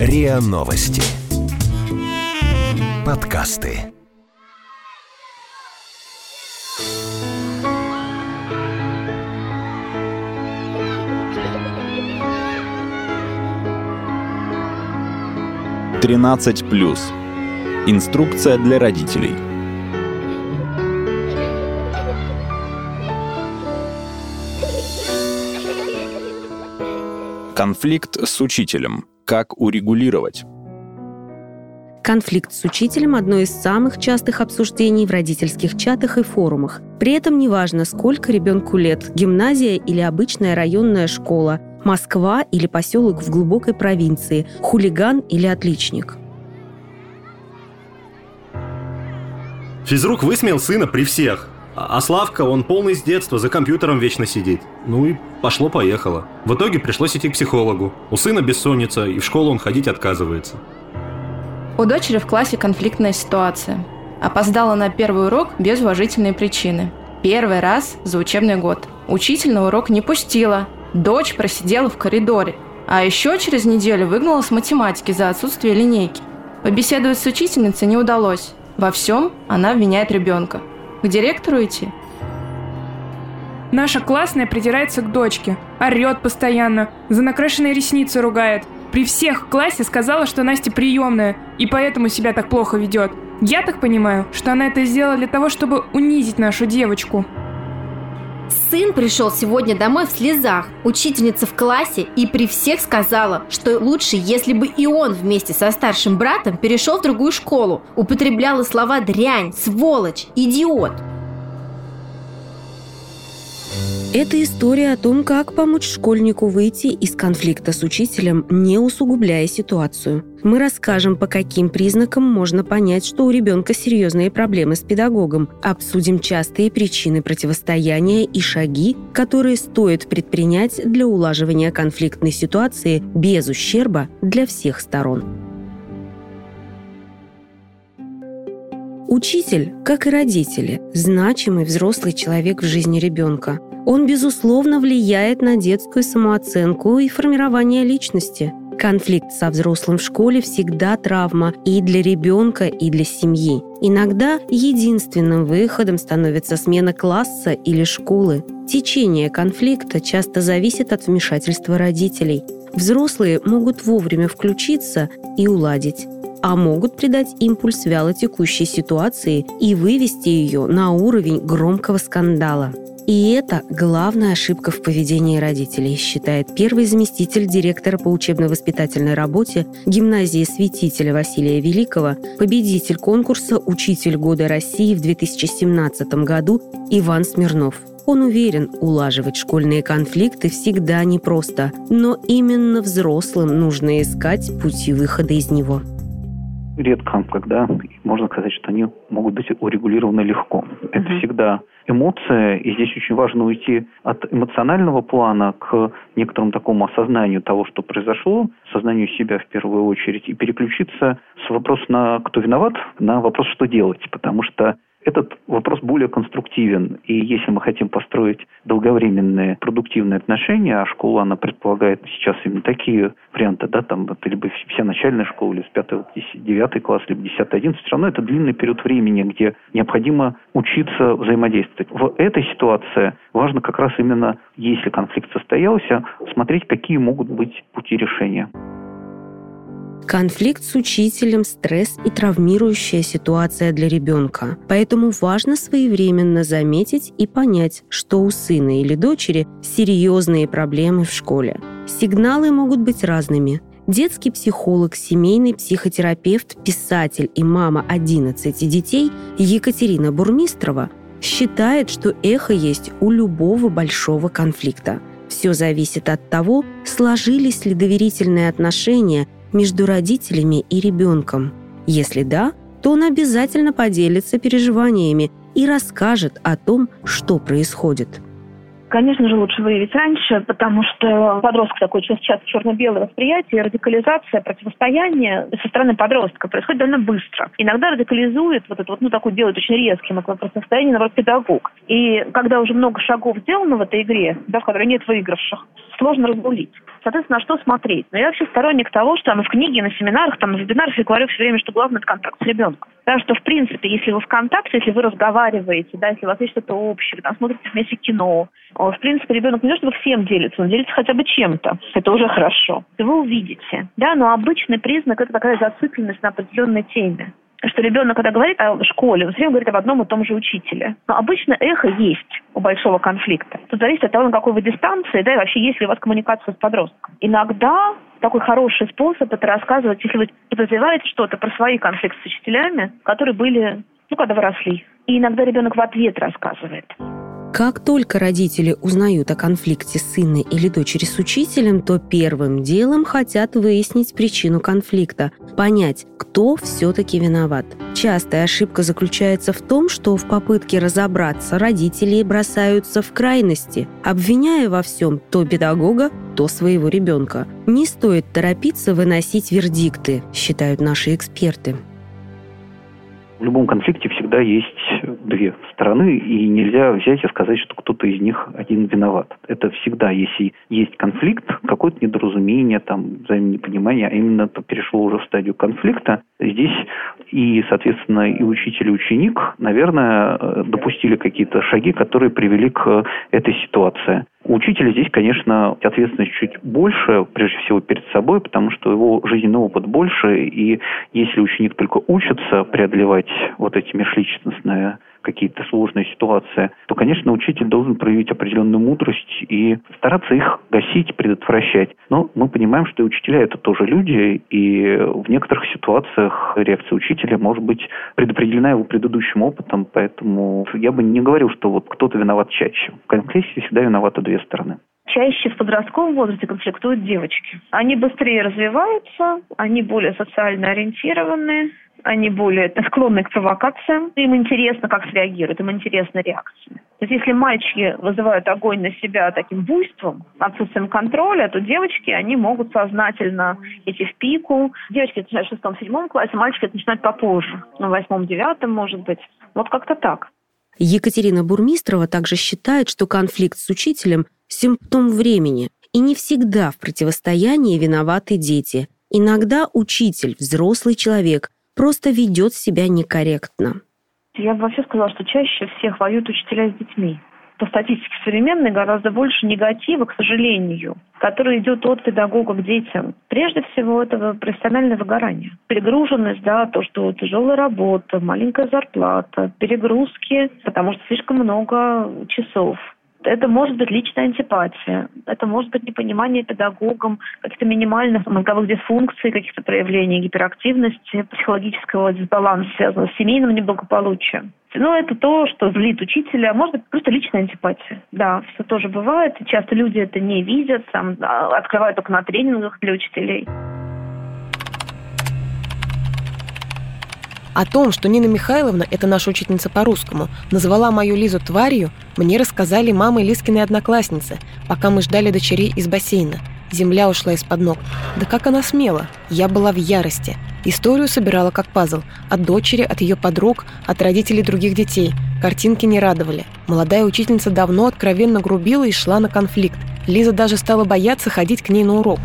РИА Новости. Подкасты. Тринадцать плюс. Инструкция для родителей. Конфликт с учителем. Как урегулировать? Конфликт с учителем – одно из самых частых обсуждений в родительских чатах и форумах. При этом неважно, сколько ребенку лет – гимназия или обычная районная школа, Москва или поселок в глубокой провинции, хулиган или отличник. Физрук высмеял сына при всех. А Славка, он полный с детства, за компьютером вечно сидит. Ну и пошло-поехало. В итоге пришлось идти к психологу. У сына бессонница, и в школу он ходить отказывается. У дочери в классе конфликтная ситуация. Опоздала на первый урок без уважительной причины. Первый раз за учебный год. Учитель на урок не пустила. Дочь просидела в коридоре. А еще через неделю выгнала с математики за отсутствие линейки. Побеседовать с учительницей не удалось. Во всем она обвиняет ребенка. К директору идти? Наша классная придирается к дочке. Орет постоянно. За накрашенные ресницы ругает. При всех в классе сказала, что Настя приемная, и поэтому себя так плохо ведет. Я так понимаю, что она это сделала для того, чтобы унизить нашу девочку. Сын пришел сегодня домой в слезах. Учительница в классе и при всех сказала, что лучше, если бы и он вместе со старшим братом перешел в другую школу. Употребляла слова «дрянь», «сволочь», «идиот». Это история о том, как помочь школьнику выйти из конфликта с учителем, не усугубляя ситуацию. Мы расскажем, по каким признакам можно понять, что у ребенка серьезные проблемы с педагогом. Обсудим частые причины противостояния и шаги, которые стоит предпринять для улаживания конфликтной ситуации без ущерба для всех сторон. Учитель, как и родители, значимый взрослый человек в жизни ребенка. Он, безусловно, влияет на детскую самооценку и формирование личности. Конфликт со взрослым в школе всегда травма и для ребенка, и для семьи. Иногда единственным выходом становится смена класса или школы. Течение конфликта часто зависит от вмешательства родителей. Взрослые могут вовремя включиться и уладить а могут придать импульс вяло текущей ситуации и вывести ее на уровень громкого скандала. И это главная ошибка в поведении родителей, считает первый заместитель директора по учебно-воспитательной работе гимназии святителя Василия Великого, победитель конкурса «Учитель года России» в 2017 году Иван Смирнов. Он уверен, улаживать школьные конфликты всегда непросто, но именно взрослым нужно искать пути выхода из него редко, когда можно сказать, что они могут быть урегулированы легко. Это всегда эмоция, и здесь очень важно уйти от эмоционального плана к некоторому такому осознанию того, что произошло, сознанию себя в первую очередь, и переключиться с вопроса на «кто виноват» на вопрос «что делать?», потому что этот вопрос более конструктивен. И если мы хотим построить долговременные продуктивные отношения, а школа, она предполагает сейчас именно такие варианты, да, там, это либо вся начальная школа, или с 5 9 класс, либо 10 11 все равно это длинный период времени, где необходимо учиться взаимодействовать. В этой ситуации важно как раз именно, если конфликт состоялся, смотреть, какие могут быть пути решения. Конфликт с учителем, стресс и травмирующая ситуация для ребенка. Поэтому важно своевременно заметить и понять, что у сына или дочери серьезные проблемы в школе. Сигналы могут быть разными. Детский психолог, семейный психотерапевт, писатель и мама 11 детей Екатерина Бурмистрова считает, что эхо есть у любого большого конфликта. Все зависит от того, сложились ли доверительные отношения между родителями и ребенком? Если да, то он обязательно поделится переживаниями и расскажет о том, что происходит. Конечно же, лучше выявить раньше, потому что подросток такой часто черно-белое восприятие, радикализация, противостояние со стороны подростка происходит довольно быстро. Иногда радикализует вот это вот, ну, такой делает очень резким противостояние, наоборот, педагог. И когда уже много шагов сделано в этой игре, да, в которой нет выигравших, сложно разрулить. соответственно, на что смотреть. Но я вообще сторонник того, что там в книге, на семинарах, там, на вебинарах я говорю все время, что главное – это контакт с ребенком. Потому что, в принципе, если вы в контакте, если вы разговариваете, да, если у вас есть что-то общее, там, смотрите вместе кино, в принципе, ребенок не то чтобы всем делится, он делится хотя бы чем-то. Это уже хорошо. Вы увидите. Да, но обычный признак – это такая зацикленность на определенной теме что ребенок, когда говорит о школе, он все время говорит об одном и том же учителе. Но обычно эхо есть у большого конфликта. Тут зависит от того, на какой вы дистанции, да, и вообще есть ли у вас коммуникация с подростком. Иногда такой хороший способ это рассказывать, если вы подозреваете что-то про свои конфликты с учителями, которые были, ну, когда вы росли. И иногда ребенок в ответ рассказывает. Как только родители узнают о конфликте сына или дочери с учителем, то первым делом хотят выяснить причину конфликта, понять, кто все-таки виноват. Частая ошибка заключается в том, что в попытке разобраться родители бросаются в крайности, обвиняя во всем то педагога, то своего ребенка. Не стоит торопиться выносить вердикты, считают наши эксперты. В любом конфликте всегда есть две стороны, и нельзя взять и сказать, что кто-то из них один виноват. Это всегда, если есть конфликт, какое-то недоразумение, там, взаимное непонимание, а именно это перешло уже в стадию конфликта, здесь и, соответственно, и учитель, и ученик, наверное, допустили какие-то шаги, которые привели к этой ситуации. У учителя здесь, конечно, ответственность чуть больше, прежде всего перед собой, потому что его жизненный опыт больше, и если ученик только учится преодолевать вот эти межличностные какие-то сложные ситуации, то, конечно, учитель должен проявить определенную мудрость и стараться их гасить, предотвращать. Но мы понимаем, что и учителя это тоже люди, и в некоторых ситуациях реакция учителя может быть предопределена его предыдущим опытом, поэтому я бы не говорил, что вот кто-то виноват чаще. В конфликте всегда виноваты две стороны чаще в подростковом возрасте конфликтуют девочки. Они быстрее развиваются, они более социально ориентированы, они более склонны к провокациям, им интересно, как среагируют, им интересна реакция. То есть если мальчики вызывают огонь на себя таким буйством, отсутствием контроля, то девочки, они могут сознательно идти в пику. Девочки это начинают в шестом-седьмом классе, мальчики это начинают попозже, ну, в восьмом-девятом, может быть. Вот как-то так. Екатерина Бурмистрова также считает, что конфликт с учителем – симптом времени, и не всегда в противостоянии виноваты дети. Иногда учитель, взрослый человек, просто ведет себя некорректно. Я бы вообще сказала, что чаще всех воюют учителя с детьми. По статистике современной гораздо больше негатива, к сожалению, который идет от педагога к детям. Прежде всего, это профессиональное выгорание. Перегруженность, да, то, что тяжелая работа, маленькая зарплата, перегрузки, потому что слишком много часов это может быть личная антипатия, это может быть непонимание педагогом каких-то минимальных мозговых дисфункций, каких-то проявлений гиперактивности, психологического дисбаланса, связанного с семейным неблагополучием. Ну, это то, что злит учителя. Может быть, просто личная антипатия. Да, все тоже бывает. Часто люди это не видят, там, открывают только на тренингах для учителей. О том, что Нина Михайловна, это наша учительница по-русскому, назвала мою Лизу тварью, мне рассказали мамы Лискиной одноклассницы, пока мы ждали дочерей из бассейна. Земля ушла из-под ног. Да как она смела? Я была в ярости. Историю собирала как пазл. От дочери, от ее подруг, от родителей других детей. Картинки не радовали. Молодая учительница давно откровенно грубила и шла на конфликт. Лиза даже стала бояться ходить к ней на урок.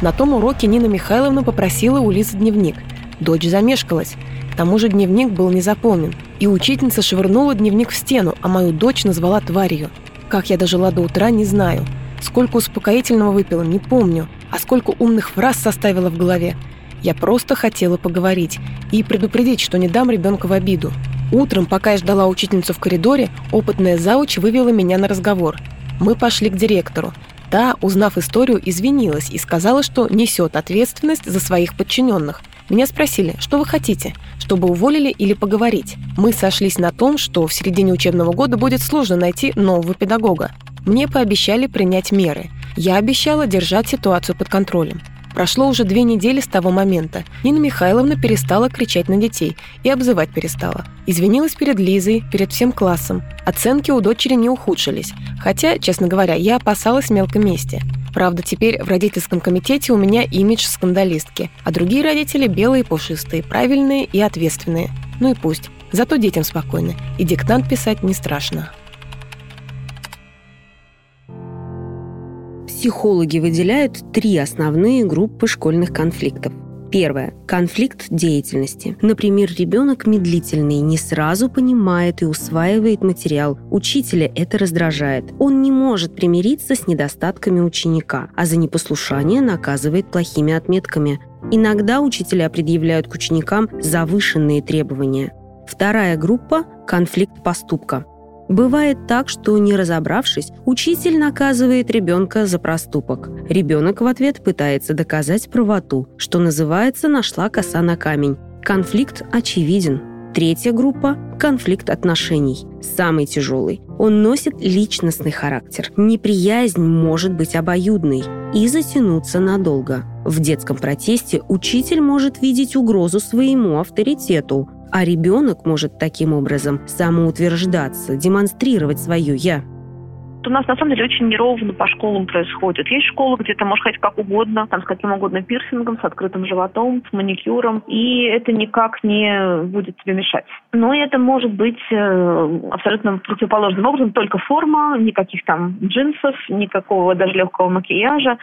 На том уроке Нина Михайловна попросила у Лизы дневник. Дочь замешкалась. К тому же дневник был не заполнен. И учительница швырнула дневник в стену, а мою дочь назвала тварью. Как я дожила до утра, не знаю. Сколько успокоительного выпила, не помню. А сколько умных фраз составила в голове. Я просто хотела поговорить и предупредить, что не дам ребенка в обиду. Утром, пока я ждала учительницу в коридоре, опытная зауч вывела меня на разговор. Мы пошли к директору. Та, узнав историю, извинилась и сказала, что несет ответственность за своих подчиненных. Меня спросили, что вы хотите, чтобы уволили или поговорить. Мы сошлись на том, что в середине учебного года будет сложно найти нового педагога. Мне пообещали принять меры. Я обещала держать ситуацию под контролем. Прошло уже две недели с того момента. Нина Михайловна перестала кричать на детей и обзывать перестала. Извинилась перед Лизой, перед всем классом. Оценки у дочери не ухудшились. Хотя, честно говоря, я опасалась мелкой мести. Правда, теперь в родительском комитете у меня имидж скандалистки, а другие родители белые, пушистые, правильные и ответственные. Ну и пусть. Зато детям спокойно, и диктант писать не страшно. Психологи выделяют три основные группы школьных конфликтов. Первое. Конфликт деятельности. Например, ребенок медлительный, не сразу понимает и усваивает материал. Учителя это раздражает. Он не может примириться с недостатками ученика, а за непослушание наказывает плохими отметками. Иногда учителя предъявляют к ученикам завышенные требования. Вторая группа – конфликт поступка. Бывает так, что, не разобравшись, учитель наказывает ребенка за проступок. Ребенок в ответ пытается доказать правоту, что называется «нашла коса на камень». Конфликт очевиден. Третья группа – конфликт отношений. Самый тяжелый. Он носит личностный характер. Неприязнь может быть обоюдной и затянуться надолго. В детском протесте учитель может видеть угрозу своему авторитету, а ребенок может таким образом самоутверждаться, демонстрировать свое «я». У нас на самом деле очень неровно по школам происходит. Есть школы, где ты можешь ходить как угодно, там с каким угодно пирсингом, с открытым животом, с маникюром, и это никак не будет тебе мешать. Но это может быть э, абсолютно противоположным образом, только форма, никаких там джинсов, никакого даже легкого макияжа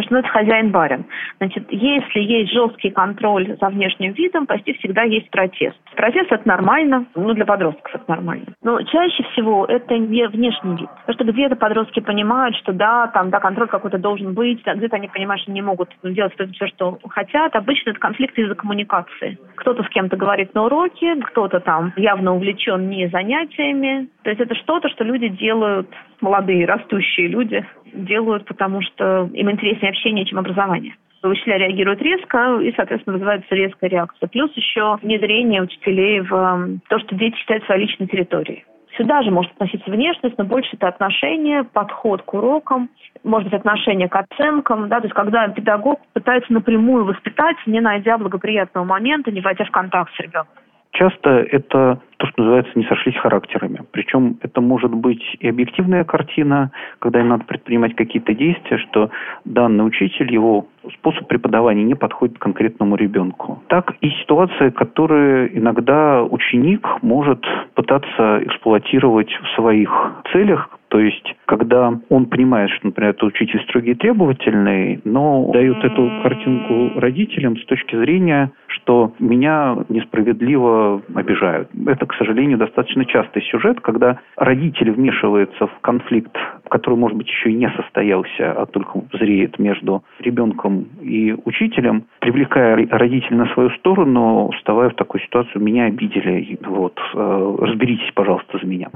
что это хозяин-барин. Значит, если есть жесткий контроль за внешним видом, почти всегда есть протест. Протест – это нормально, ну, для подростков это нормально. Но чаще всего это не внешний вид. Потому что где-то подростки понимают, что да, там, да, контроль какой-то должен быть, а где-то они понимают, что не могут делать все, что хотят. Обычно это конфликт из-за коммуникации. Кто-то с кем-то говорит на уроке, кто-то там явно увлечен не занятиями. То есть это что-то, что люди делают, молодые, растущие люди, делают, потому что им интереснее общение, чем образование. Учителя реагируют резко, и, соответственно, вызывается резкая реакция. Плюс еще внедрение учителей в эм, то, что дети считают своей личной территорией. Сюда же может относиться внешность, но больше это отношение, подход к урокам, может быть, отношение к оценкам, да, то есть когда педагог пытается напрямую воспитать, не найдя благоприятного момента, не войдя в контакт с ребенком. Часто это то, что называется, не сошлись характерами. Причем это может быть и объективная картина, когда им надо предпринимать какие-то действия, что данный учитель, его способ преподавания не подходит конкретному ребенку. Так и ситуация, которые иногда ученик может пытаться эксплуатировать в своих целях, то есть, когда он понимает, что, например, это учитель строгий и требовательный, но дает эту картинку родителям с точки зрения, что меня несправедливо обижают. Это, к сожалению, достаточно частый сюжет, когда родители вмешиваются в конфликт, который, может быть, еще и не состоялся, а только зреет между ребенком и учителем, привлекая родителей на свою сторону, вставая в такую ситуацию, меня обидели, вот, э, разберитесь, пожалуйста, за меня.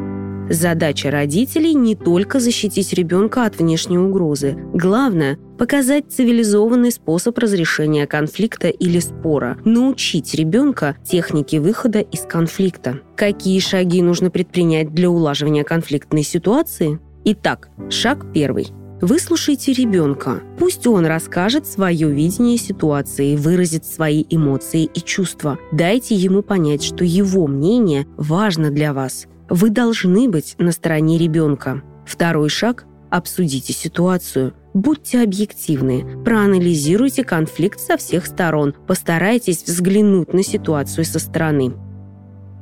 Задача родителей не только защитить ребенка от внешней угрозы. Главное – показать цивилизованный способ разрешения конфликта или спора, научить ребенка технике выхода из конфликта. Какие шаги нужно предпринять для улаживания конфликтной ситуации? Итак, шаг первый. Выслушайте ребенка. Пусть он расскажет свое видение ситуации, выразит свои эмоции и чувства. Дайте ему понять, что его мнение важно для вас. Вы должны быть на стороне ребенка. Второй шаг – обсудите ситуацию. Будьте объективны, проанализируйте конфликт со всех сторон, постарайтесь взглянуть на ситуацию со стороны.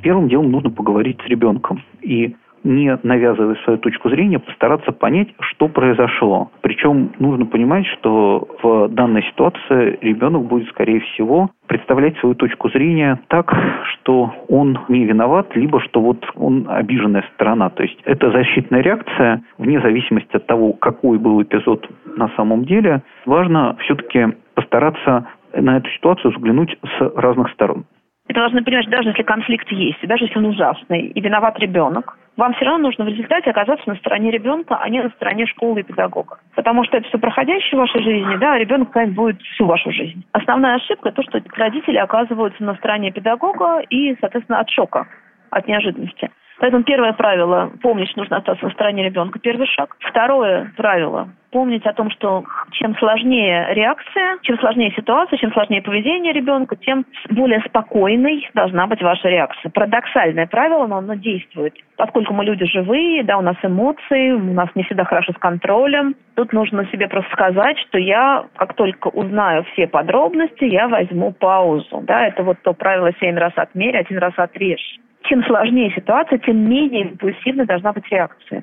Первым делом нужно поговорить с ребенком. И не навязывая свою точку зрения, постараться понять, что произошло. Причем нужно понимать, что в данной ситуации ребенок будет, скорее всего, представлять свою точку зрения так, что он не виноват, либо что вот он обиженная сторона. То есть это защитная реакция, вне зависимости от того, какой был эпизод на самом деле. Важно все-таки постараться на эту ситуацию взглянуть с разных сторон. Это должны понимать, даже если конфликт есть, даже если он ужасный, и виноват ребенок, вам все равно нужно в результате оказаться на стороне ребенка, а не на стороне школы и педагога. Потому что это все проходящее в вашей жизни, да, а ребенок конечно, будет всю вашу жизнь. Основная ошибка то, что родители оказываются на стороне педагога и, соответственно, от шока, от неожиданности. Поэтому первое правило – помнить, нужно остаться на стороне ребенка, первый шаг. Второе правило – помнить о том, что чем сложнее реакция, чем сложнее ситуация, чем сложнее поведение ребенка, тем более спокойной должна быть ваша реакция. Парадоксальное правило, но оно действует. Поскольку мы люди живые, да, у нас эмоции, у нас не всегда хорошо с контролем. Тут нужно себе просто сказать, что я, как только узнаю все подробности, я возьму паузу. Да, это вот то правило семь раз отмерь, один раз отрежь чем сложнее ситуация, тем менее импульсивной должна быть реакция.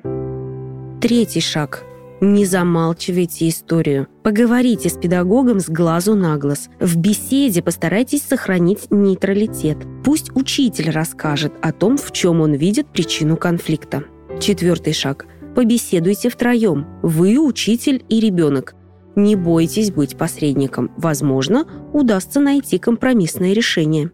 Третий шаг. Не замалчивайте историю. Поговорите с педагогом с глазу на глаз. В беседе постарайтесь сохранить нейтралитет. Пусть учитель расскажет о том, в чем он видит причину конфликта. Четвертый шаг. Побеседуйте втроем. Вы, учитель и ребенок. Не бойтесь быть посредником. Возможно, удастся найти компромиссное решение.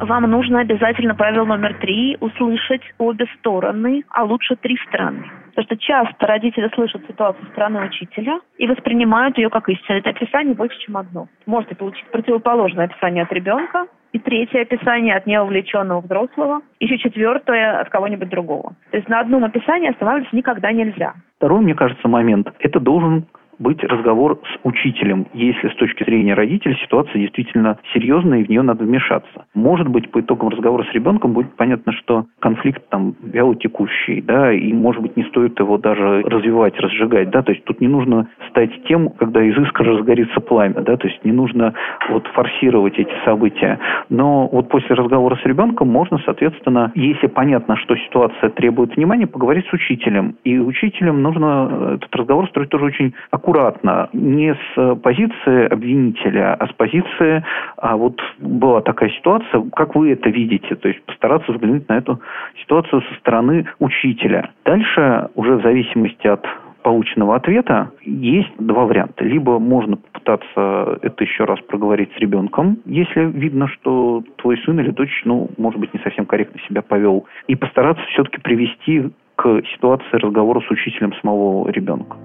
Вам нужно обязательно правило номер три – услышать обе стороны, а лучше три стороны. Потому что часто родители слышат ситуацию стороны учителя и воспринимают ее как истину. Это описание больше, чем одно. Можете получить противоположное описание от ребенка, и третье описание от неувлеченного взрослого, еще четвертое от кого-нибудь другого. То есть на одном описании останавливаться никогда нельзя. Второй, мне кажется, момент – это должен быть разговор с учителем, если с точки зрения родителей ситуация действительно серьезная и в нее надо вмешаться. Может быть, по итогам разговора с ребенком будет понятно, что конфликт там вялотекущий, да, и, может быть, не стоит его даже развивать, разжигать, да, то есть тут не нужно стать тем, когда из искры разгорится пламя, да, то есть не нужно вот форсировать эти события. Но вот после разговора с ребенком можно, соответственно, если понятно, что ситуация требует внимания, поговорить с учителем. И учителем нужно этот разговор строить тоже очень аккуратно, не с позиции обвинителя, а с позиции, а вот была такая ситуация, как вы это видите, то есть постараться взглянуть на эту ситуацию со стороны учителя. Дальше уже в зависимости от полученного ответа есть два варианта. Либо можно попытаться это еще раз проговорить с ребенком, если видно, что твой сын или дочь, ну, может быть, не совсем корректно себя повел, и постараться все-таки привести к ситуации разговора с учителем самого ребенка.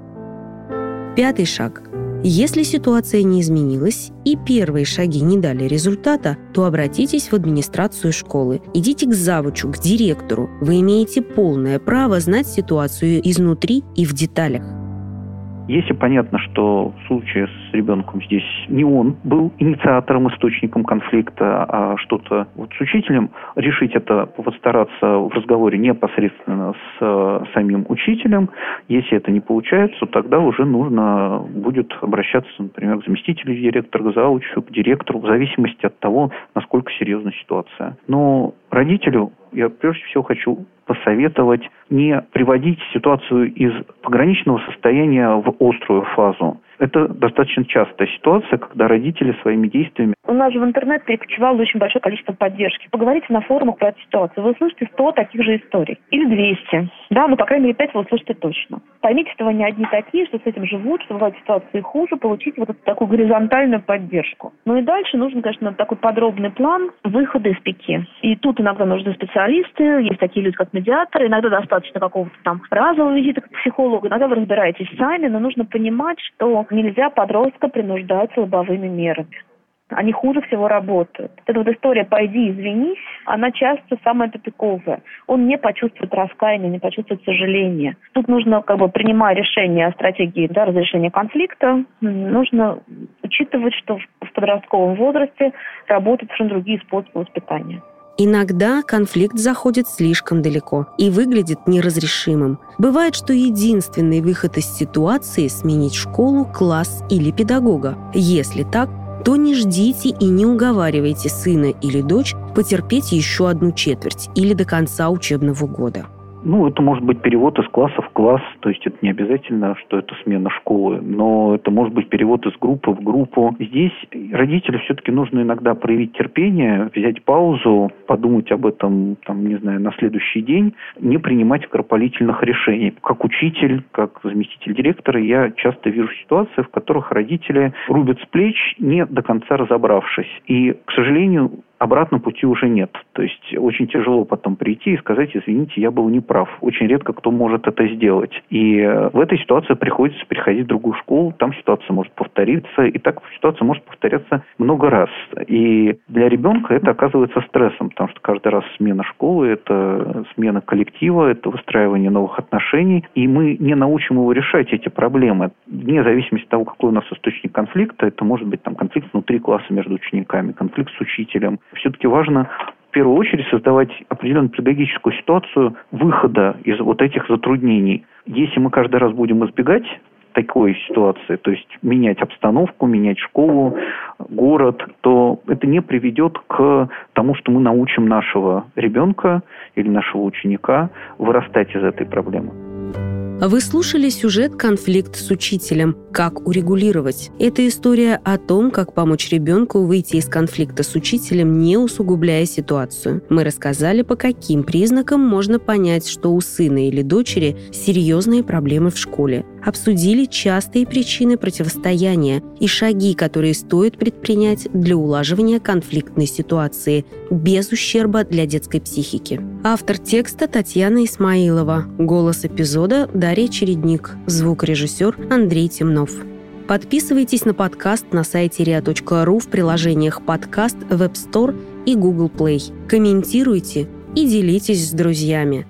Пятый шаг. Если ситуация не изменилась и первые шаги не дали результата, то обратитесь в администрацию школы. Идите к завучу, к директору. Вы имеете полное право знать ситуацию изнутри и в деталях. Если понятно, что в случае с ребенком здесь не он был инициатором, источником конфликта, а что-то вот с учителем, решить это, постараться в разговоре непосредственно с э, самим учителем. Если это не получается, тогда уже нужно будет обращаться, например, к заместителю директора, к заучу, к директору, в зависимости от того, насколько серьезна ситуация. Но родителю я прежде всего хочу посоветовать не приводить ситуацию из пограничного состояния в острую фазу. Это достаточно частая ситуация, когда родители своими действиями... У нас же в интернет перекочевало очень большое количество поддержки. Поговорите на форумах про эту ситуацию. Вы услышите 100 таких же историй. Или 200. Да, ну, по крайней мере, 5 вы услышите точно. Поймите, что вы не одни такие, что с этим живут, что бывают ситуации хуже, получите вот эту такую горизонтальную поддержку. Ну и дальше нужен, конечно, такой подробный план выхода из пики. И тут иногда нужны специалисты, есть такие люди, как медиаторы, иногда достаточно какого-то там разового визита к психологу, иногда вы разбираетесь сами, но нужно понимать, что нельзя подростка принуждать лобовыми мерами. Они хуже всего работают. Эта вот история «пойди, извинись», она часто самая тупиковая. Он не почувствует раскаяния, не почувствует сожаления. Тут нужно, как бы, принимая решение о стратегии да, разрешения конфликта, нужно учитывать, что в подростковом возрасте работают совершенно другие способы воспитания. Иногда конфликт заходит слишком далеко и выглядит неразрешимым. Бывает, что единственный выход из ситуации – сменить школу, класс или педагога. Если так, то не ждите и не уговаривайте сына или дочь потерпеть еще одну четверть или до конца учебного года. Ну, это может быть перевод из класса в класс, то есть это не обязательно, что это смена школы, но это может быть перевод из группы в группу. Здесь родителю все-таки нужно иногда проявить терпение, взять паузу, подумать об этом, там, не знаю, на следующий день, не принимать скоропалительных решений. Как учитель, как заместитель директора, я часто вижу ситуации, в которых родители рубят с плеч, не до конца разобравшись. И, к сожалению, обратно пути уже нет. То есть очень тяжело потом прийти и сказать, извините, я был неправ. Очень редко кто может это сделать. И э, в этой ситуации приходится переходить в другую школу, там ситуация может повториться, и так ситуация может повторяться много раз. И для ребенка это оказывается стрессом, потому что каждый раз смена школы – это смена коллектива, это выстраивание новых отношений, и мы не научим его решать эти проблемы. Вне зависимости от того, какой у нас источник конфликта, это может быть там конфликт внутри класса между учениками, конфликт с учителем, все-таки важно в первую очередь создавать определенную педагогическую ситуацию выхода из вот этих затруднений. Если мы каждый раз будем избегать такой ситуации, то есть менять обстановку, менять школу, город, то это не приведет к тому, что мы научим нашего ребенка или нашего ученика вырастать из этой проблемы. Вы слушали сюжет «Конфликт с учителем. Как урегулировать». Это история о том, как помочь ребенку выйти из конфликта с учителем, не усугубляя ситуацию. Мы рассказали, по каким признакам можно понять, что у сына или дочери серьезные проблемы в школе. Обсудили частые причины противостояния и шаги, которые стоит предпринять для улаживания конфликтной ситуации без ущерба для детской психики. Автор текста Татьяна Исмаилова. Голос эпизода Дарья Чередник. Звукорежиссер Андрей Темнов. Подписывайтесь на подкаст на сайте ria.ru в приложениях подкаст, Web Store и Google Play. Комментируйте и делитесь с друзьями.